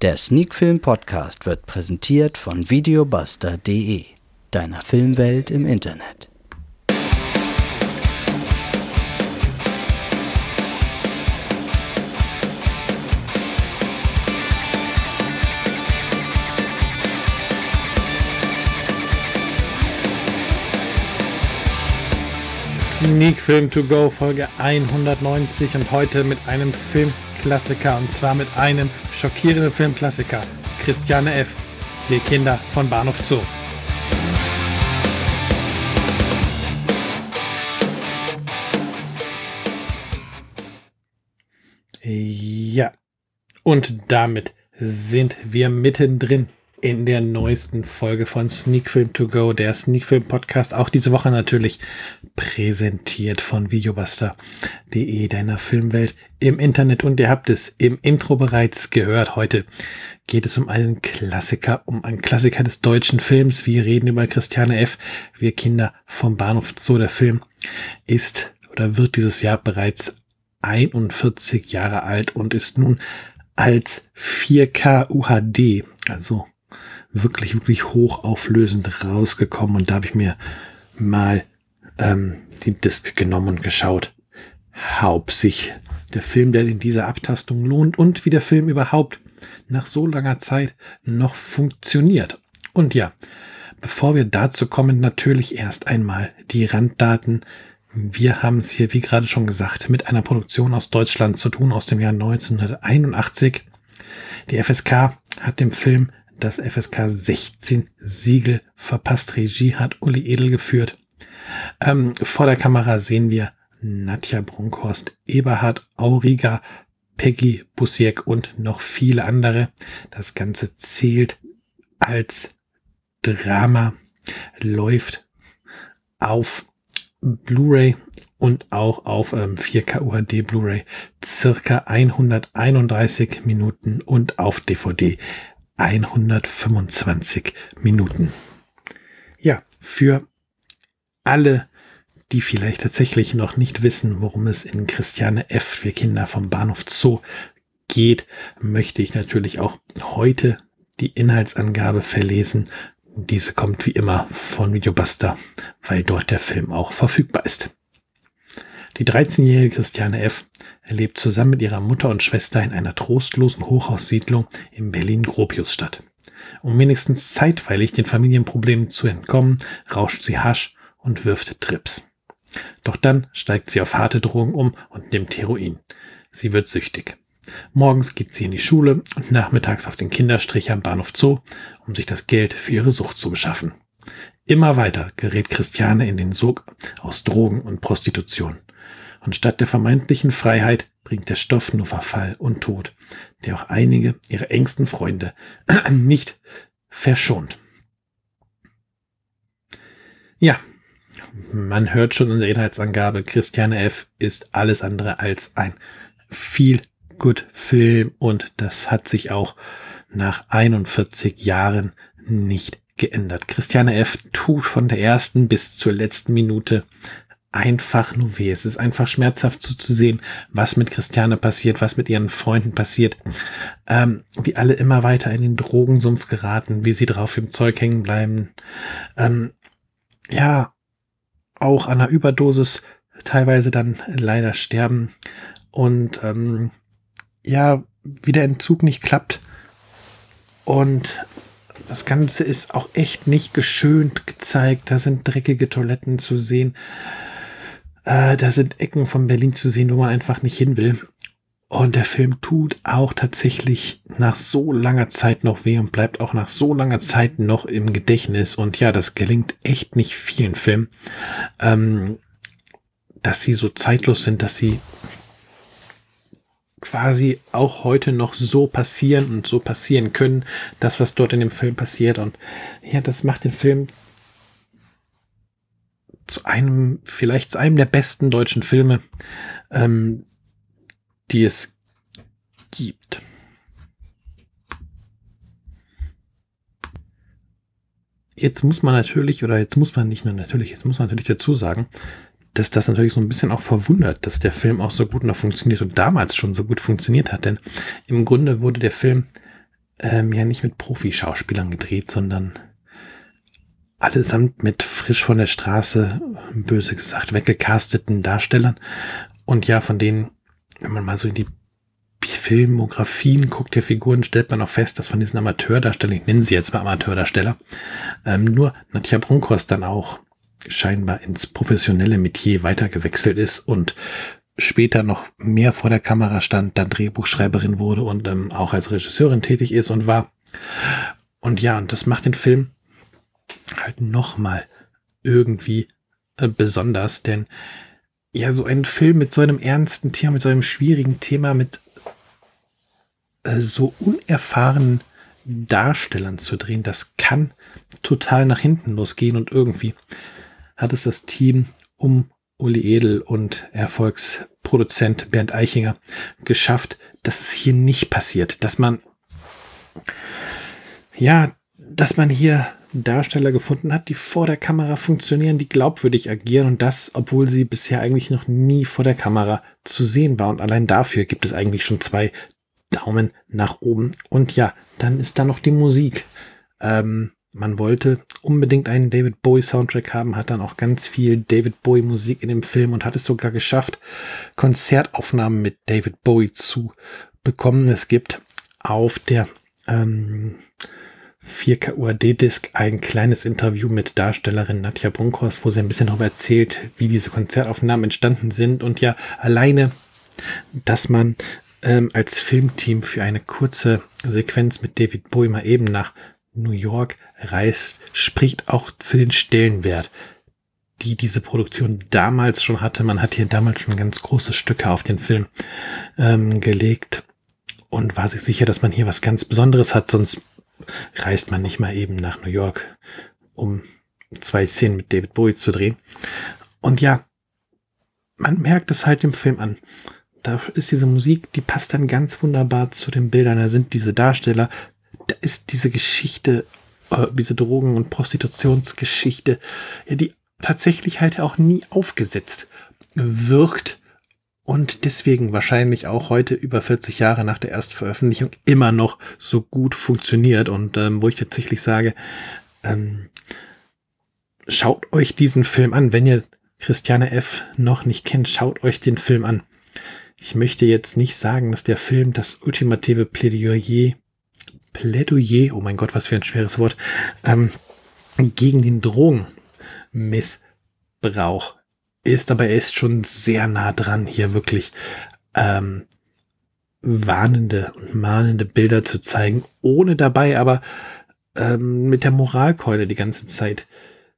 Der Sneakfilm Podcast wird präsentiert von videobuster.de, deiner Filmwelt im Internet. Sneak Film to go Folge 190 und heute mit einem Filmklassiker und zwar mit einem schockierenden Filmklassiker. Christiane F. Wir Kinder von Bahnhof Zoo. Ja, und damit sind wir mittendrin in der neuesten Folge von Sneak Film To Go, der Sneak Film Podcast. Auch diese Woche natürlich präsentiert von Videobuster.de, deiner Filmwelt im Internet. Und ihr habt es im Intro bereits gehört. Heute geht es um einen Klassiker, um einen Klassiker des deutschen Films. Wir reden über Christiane F. Wir Kinder vom Bahnhof Zoo. Der Film ist oder wird dieses Jahr bereits 41 Jahre alt und ist nun als 4K UHD, also wirklich, wirklich hochauflösend rausgekommen und da habe ich mir mal ähm, die Disc genommen und geschaut, ob sich der Film, der in dieser Abtastung lohnt und wie der Film überhaupt nach so langer Zeit noch funktioniert. Und ja, bevor wir dazu kommen, natürlich erst einmal die Randdaten. Wir haben es hier, wie gerade schon gesagt, mit einer Produktion aus Deutschland zu tun, aus dem Jahr 1981. Die FSK hat dem Film das FSK 16 Siegel verpasst. Regie hat Uli Edel geführt. Ähm, vor der Kamera sehen wir Nadja Brunkhorst, Eberhard Auriga, Peggy Busiek und noch viele andere. Das Ganze zählt als Drama, läuft auf Blu-ray und auch auf ähm, 4K UHD Blu-ray circa 131 Minuten und auf DVD 125 Minuten. Ja, für alle, die vielleicht tatsächlich noch nicht wissen, worum es in Christiane F. für Kinder vom Bahnhof Zoo geht, möchte ich natürlich auch heute die Inhaltsangabe verlesen. Diese kommt wie immer von Videobuster, weil dort der Film auch verfügbar ist. Die 13-jährige Christiane F. lebt zusammen mit ihrer Mutter und Schwester in einer trostlosen Hochhaussiedlung in Berlin-Gropiusstadt. Um wenigstens zeitweilig den Familienproblemen zu entkommen, rauscht sie Hasch und wirft Trips. Doch dann steigt sie auf harte Drogen um und nimmt Heroin. Sie wird süchtig. Morgens geht sie in die Schule und nachmittags auf den Kinderstrich am Bahnhof Zoo, um sich das Geld für ihre Sucht zu beschaffen. Immer weiter gerät Christiane in den Sog aus Drogen und Prostitution. Und statt der vermeintlichen Freiheit bringt der Stoff nur Verfall und Tod, der auch einige ihrer engsten Freunde nicht verschont. Ja, man hört schon in der Inhaltsangabe, Christiane F. ist alles andere als ein viel gut Film und das hat sich auch nach 41 Jahren nicht geändert. Christiane F. tut von der ersten bis zur letzten Minute einfach nur weh. Es ist einfach schmerzhaft zuzusehen, was mit Christiane passiert, was mit ihren Freunden passiert, ähm, wie alle immer weiter in den Drogensumpf geraten, wie sie drauf im Zeug hängen bleiben. Ähm, ja, auch an einer Überdosis teilweise dann leider sterben und ähm, ja, wie der Entzug nicht klappt und das Ganze ist auch echt nicht geschönt gezeigt. Da sind dreckige Toiletten zu sehen. Äh, da sind Ecken von Berlin zu sehen, wo man einfach nicht hin will. Und der Film tut auch tatsächlich nach so langer Zeit noch weh und bleibt auch nach so langer Zeit noch im Gedächtnis. Und ja, das gelingt echt nicht vielen Filmen, ähm, dass sie so zeitlos sind, dass sie quasi auch heute noch so passieren und so passieren können, das, was dort in dem Film passiert. Und ja, das macht den Film zu einem, vielleicht zu einem der besten deutschen Filme, ähm, die es gibt. Jetzt muss man natürlich, oder jetzt muss man nicht nur natürlich, jetzt muss man natürlich dazu sagen, dass das natürlich so ein bisschen auch verwundert, dass der Film auch so gut noch funktioniert und damals schon so gut funktioniert hat. Denn im Grunde wurde der Film ähm, ja nicht mit Profi-Schauspielern gedreht, sondern allesamt mit frisch von der Straße, böse gesagt, weggecasteten Darstellern. Und ja, von denen, wenn man mal so in die Filmografien guckt der Figuren, stellt man auch fest, dass von diesen Amateurdarstellern, ich nenne sie jetzt mal Amateurdarsteller, ähm, nur Nadja Brunkhorst dann auch scheinbar ins professionelle Metier weitergewechselt ist und später noch mehr vor der Kamera stand, dann Drehbuchschreiberin wurde und ähm, auch als Regisseurin tätig ist und war. Und ja, und das macht den Film halt nochmal irgendwie äh, besonders, denn ja, so ein Film mit so einem ernsten Thema, mit so einem schwierigen Thema, mit äh, so unerfahrenen Darstellern zu drehen, das kann total nach hinten losgehen und irgendwie hat es das Team um Uli Edel und Erfolgsproduzent Bernd Eichinger geschafft, dass es hier nicht passiert, dass man ja, dass man hier Darsteller gefunden hat, die vor der Kamera funktionieren, die glaubwürdig agieren und das, obwohl sie bisher eigentlich noch nie vor der Kamera zu sehen war. Und allein dafür gibt es eigentlich schon zwei Daumen nach oben. Und ja, dann ist da noch die Musik. Ähm, man wollte unbedingt einen David Bowie Soundtrack haben, hat dann auch ganz viel David Bowie Musik in dem Film und hat es sogar geschafft, Konzertaufnahmen mit David Bowie zu bekommen. Es gibt auf der ähm, 4K UAD-Disc ein kleines Interview mit Darstellerin Nadja Brunkhorst, wo sie ein bisschen darüber erzählt, wie diese Konzertaufnahmen entstanden sind und ja alleine, dass man ähm, als Filmteam für eine kurze Sequenz mit David Bowie mal eben nach New York reist, spricht auch für den Stellenwert, die diese Produktion damals schon hatte. Man hat hier damals schon ganz große Stücke auf den Film ähm, gelegt und war sich sicher, dass man hier was ganz Besonderes hat, sonst reist man nicht mal eben nach New York, um zwei Szenen mit David Bowie zu drehen. Und ja, man merkt es halt im Film an. Da ist diese Musik, die passt dann ganz wunderbar zu den Bildern. Da sind diese Darsteller, da ist diese Geschichte, äh, diese Drogen- und Prostitutionsgeschichte, ja, die tatsächlich halt auch nie aufgesetzt wirkt und deswegen wahrscheinlich auch heute über 40 Jahre nach der Erstveröffentlichung immer noch so gut funktioniert und ähm, wo ich tatsächlich sage, ähm, schaut euch diesen Film an, wenn ihr Christiane F. noch nicht kennt, schaut euch den Film an. Ich möchte jetzt nicht sagen, dass der Film das ultimative Plädoyer Plädoyer, oh mein Gott, was für ein schweres Wort, ähm, gegen den Drogenmissbrauch ist, aber er ist schon sehr nah dran, hier wirklich ähm, warnende und mahnende Bilder zu zeigen, ohne dabei aber ähm, mit der Moralkeule die ganze Zeit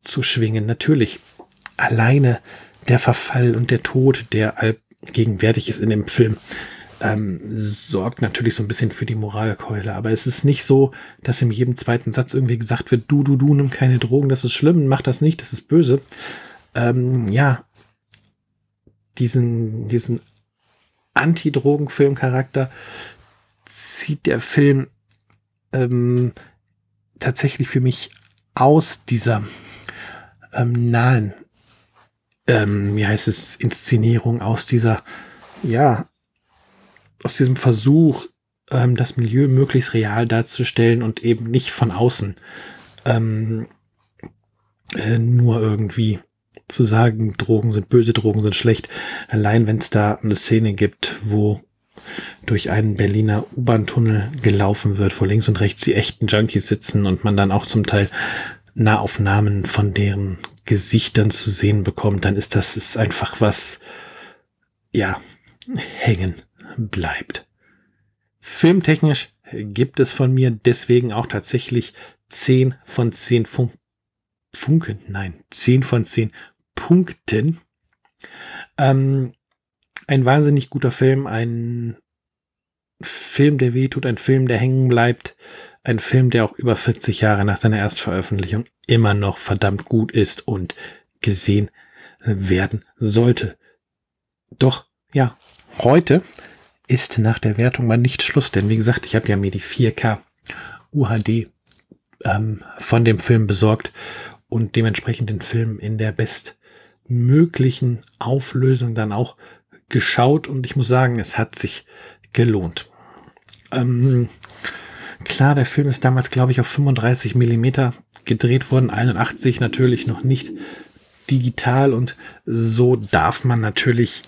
zu schwingen. Natürlich, alleine der Verfall und der Tod, der gegenwärtig ist in dem Film, ähm, sorgt natürlich so ein bisschen für die Moralkeule. Aber es ist nicht so, dass in jedem zweiten Satz irgendwie gesagt wird, du, du, du, nimm keine Drogen, das ist schlimm, mach das nicht, das ist böse. Ähm, ja, diesen, diesen Anti-Drogen-Film-Charakter zieht der Film ähm, tatsächlich für mich aus dieser ähm, nahen, ähm, wie heißt es, Inszenierung, aus dieser, ja, aus diesem Versuch, ähm, das Milieu möglichst real darzustellen und eben nicht von außen ähm, äh, nur irgendwie zu sagen, Drogen sind böse, Drogen sind schlecht. Allein wenn es da eine Szene gibt, wo durch einen Berliner U-Bahn-Tunnel gelaufen wird, wo links und rechts die echten Junkies sitzen und man dann auch zum Teil Nahaufnahmen von deren Gesichtern zu sehen bekommt, dann ist das ist einfach was, ja, hängen bleibt. Filmtechnisch gibt es von mir deswegen auch tatsächlich 10 von 10 Fun Funken, nein, 10 von 10 Punkten. Ähm, ein wahnsinnig guter Film, ein Film, der wehtut, ein Film, der hängen bleibt, ein Film, der auch über 40 Jahre nach seiner Erstveröffentlichung immer noch verdammt gut ist und gesehen werden sollte. Doch, ja, heute ist nach der Wertung mal nicht Schluss, denn wie gesagt, ich habe ja mir die 4K UHD ähm, von dem Film besorgt und dementsprechend den Film in der bestmöglichen Auflösung dann auch geschaut und ich muss sagen, es hat sich gelohnt. Ähm, klar, der Film ist damals, glaube ich, auf 35 Millimeter gedreht worden, 81 natürlich noch nicht digital und so darf man natürlich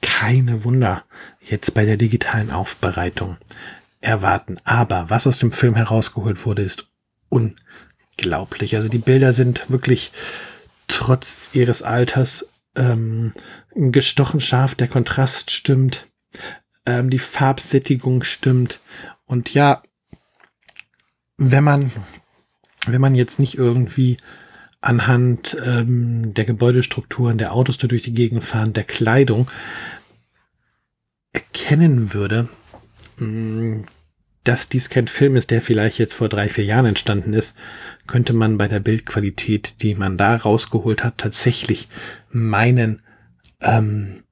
keine Wunder jetzt bei der digitalen Aufbereitung erwarten. Aber was aus dem Film herausgeholt wurde, ist unglaublich. Also die Bilder sind wirklich trotz ihres Alters ähm, gestochen scharf, der Kontrast stimmt, ähm, die Farbsättigung stimmt. Und ja, wenn man, wenn man jetzt nicht irgendwie anhand ähm, der Gebäudestrukturen, der Autos, die durch die Gegend fahren, der Kleidung erkennen würde, mm, dass dies kein Film ist, der vielleicht jetzt vor drei, vier Jahren entstanden ist, könnte man bei der Bildqualität, die man da rausgeholt hat, tatsächlich meinen, ähm,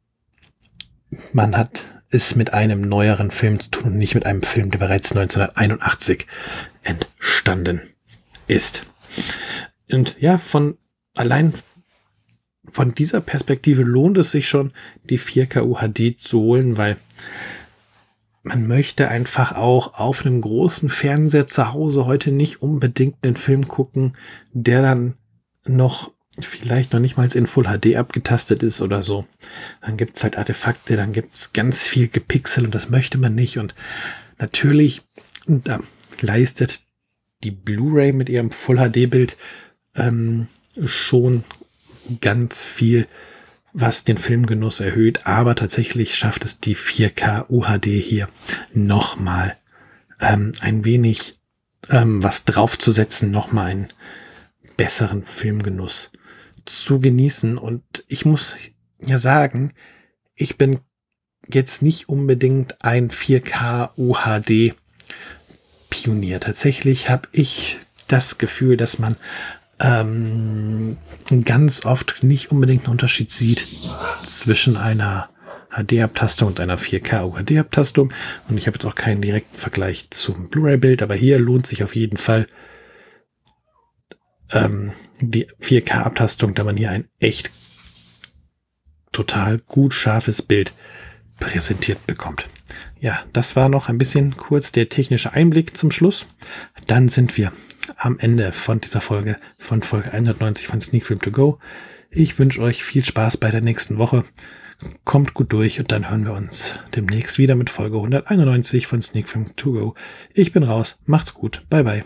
man hat es mit einem neueren Film zu tun und nicht mit einem Film, der bereits 1981 entstanden ist. Und ja, von allein von dieser Perspektive lohnt es sich schon, die 4K UHD zu holen, weil man möchte einfach auch auf einem großen Fernseher zu Hause heute nicht unbedingt einen Film gucken, der dann noch vielleicht noch nicht mal in Full HD abgetastet ist oder so. Dann gibt's halt Artefakte, dann gibt's ganz viel Gepixel und das möchte man nicht. Und natürlich da leistet die Blu-ray mit ihrem Full HD-Bild ähm, schon ganz viel, was den Filmgenuss erhöht, aber tatsächlich schafft es die 4K UHD hier nochmal ähm, ein wenig ähm, was draufzusetzen, nochmal einen besseren Filmgenuss zu genießen. Und ich muss ja sagen, ich bin jetzt nicht unbedingt ein 4K UHD Pionier. Tatsächlich habe ich das Gefühl, dass man ähm, ganz oft nicht unbedingt einen Unterschied sieht zwischen einer HD-Abtastung und einer 4K UHD-Abtastung. Und ich habe jetzt auch keinen direkten Vergleich zum Blu-ray-Bild, aber hier lohnt sich auf jeden Fall ähm, die 4K-Abtastung, da man hier ein echt total gut scharfes Bild präsentiert bekommt. Ja, das war noch ein bisschen kurz der technische Einblick zum Schluss. Dann sind wir am Ende von dieser Folge, von Folge 190 von Sneak Film To Go. Ich wünsche euch viel Spaß bei der nächsten Woche. Kommt gut durch und dann hören wir uns demnächst wieder mit Folge 191 von Sneak Film To Go. Ich bin raus. Macht's gut. Bye bye.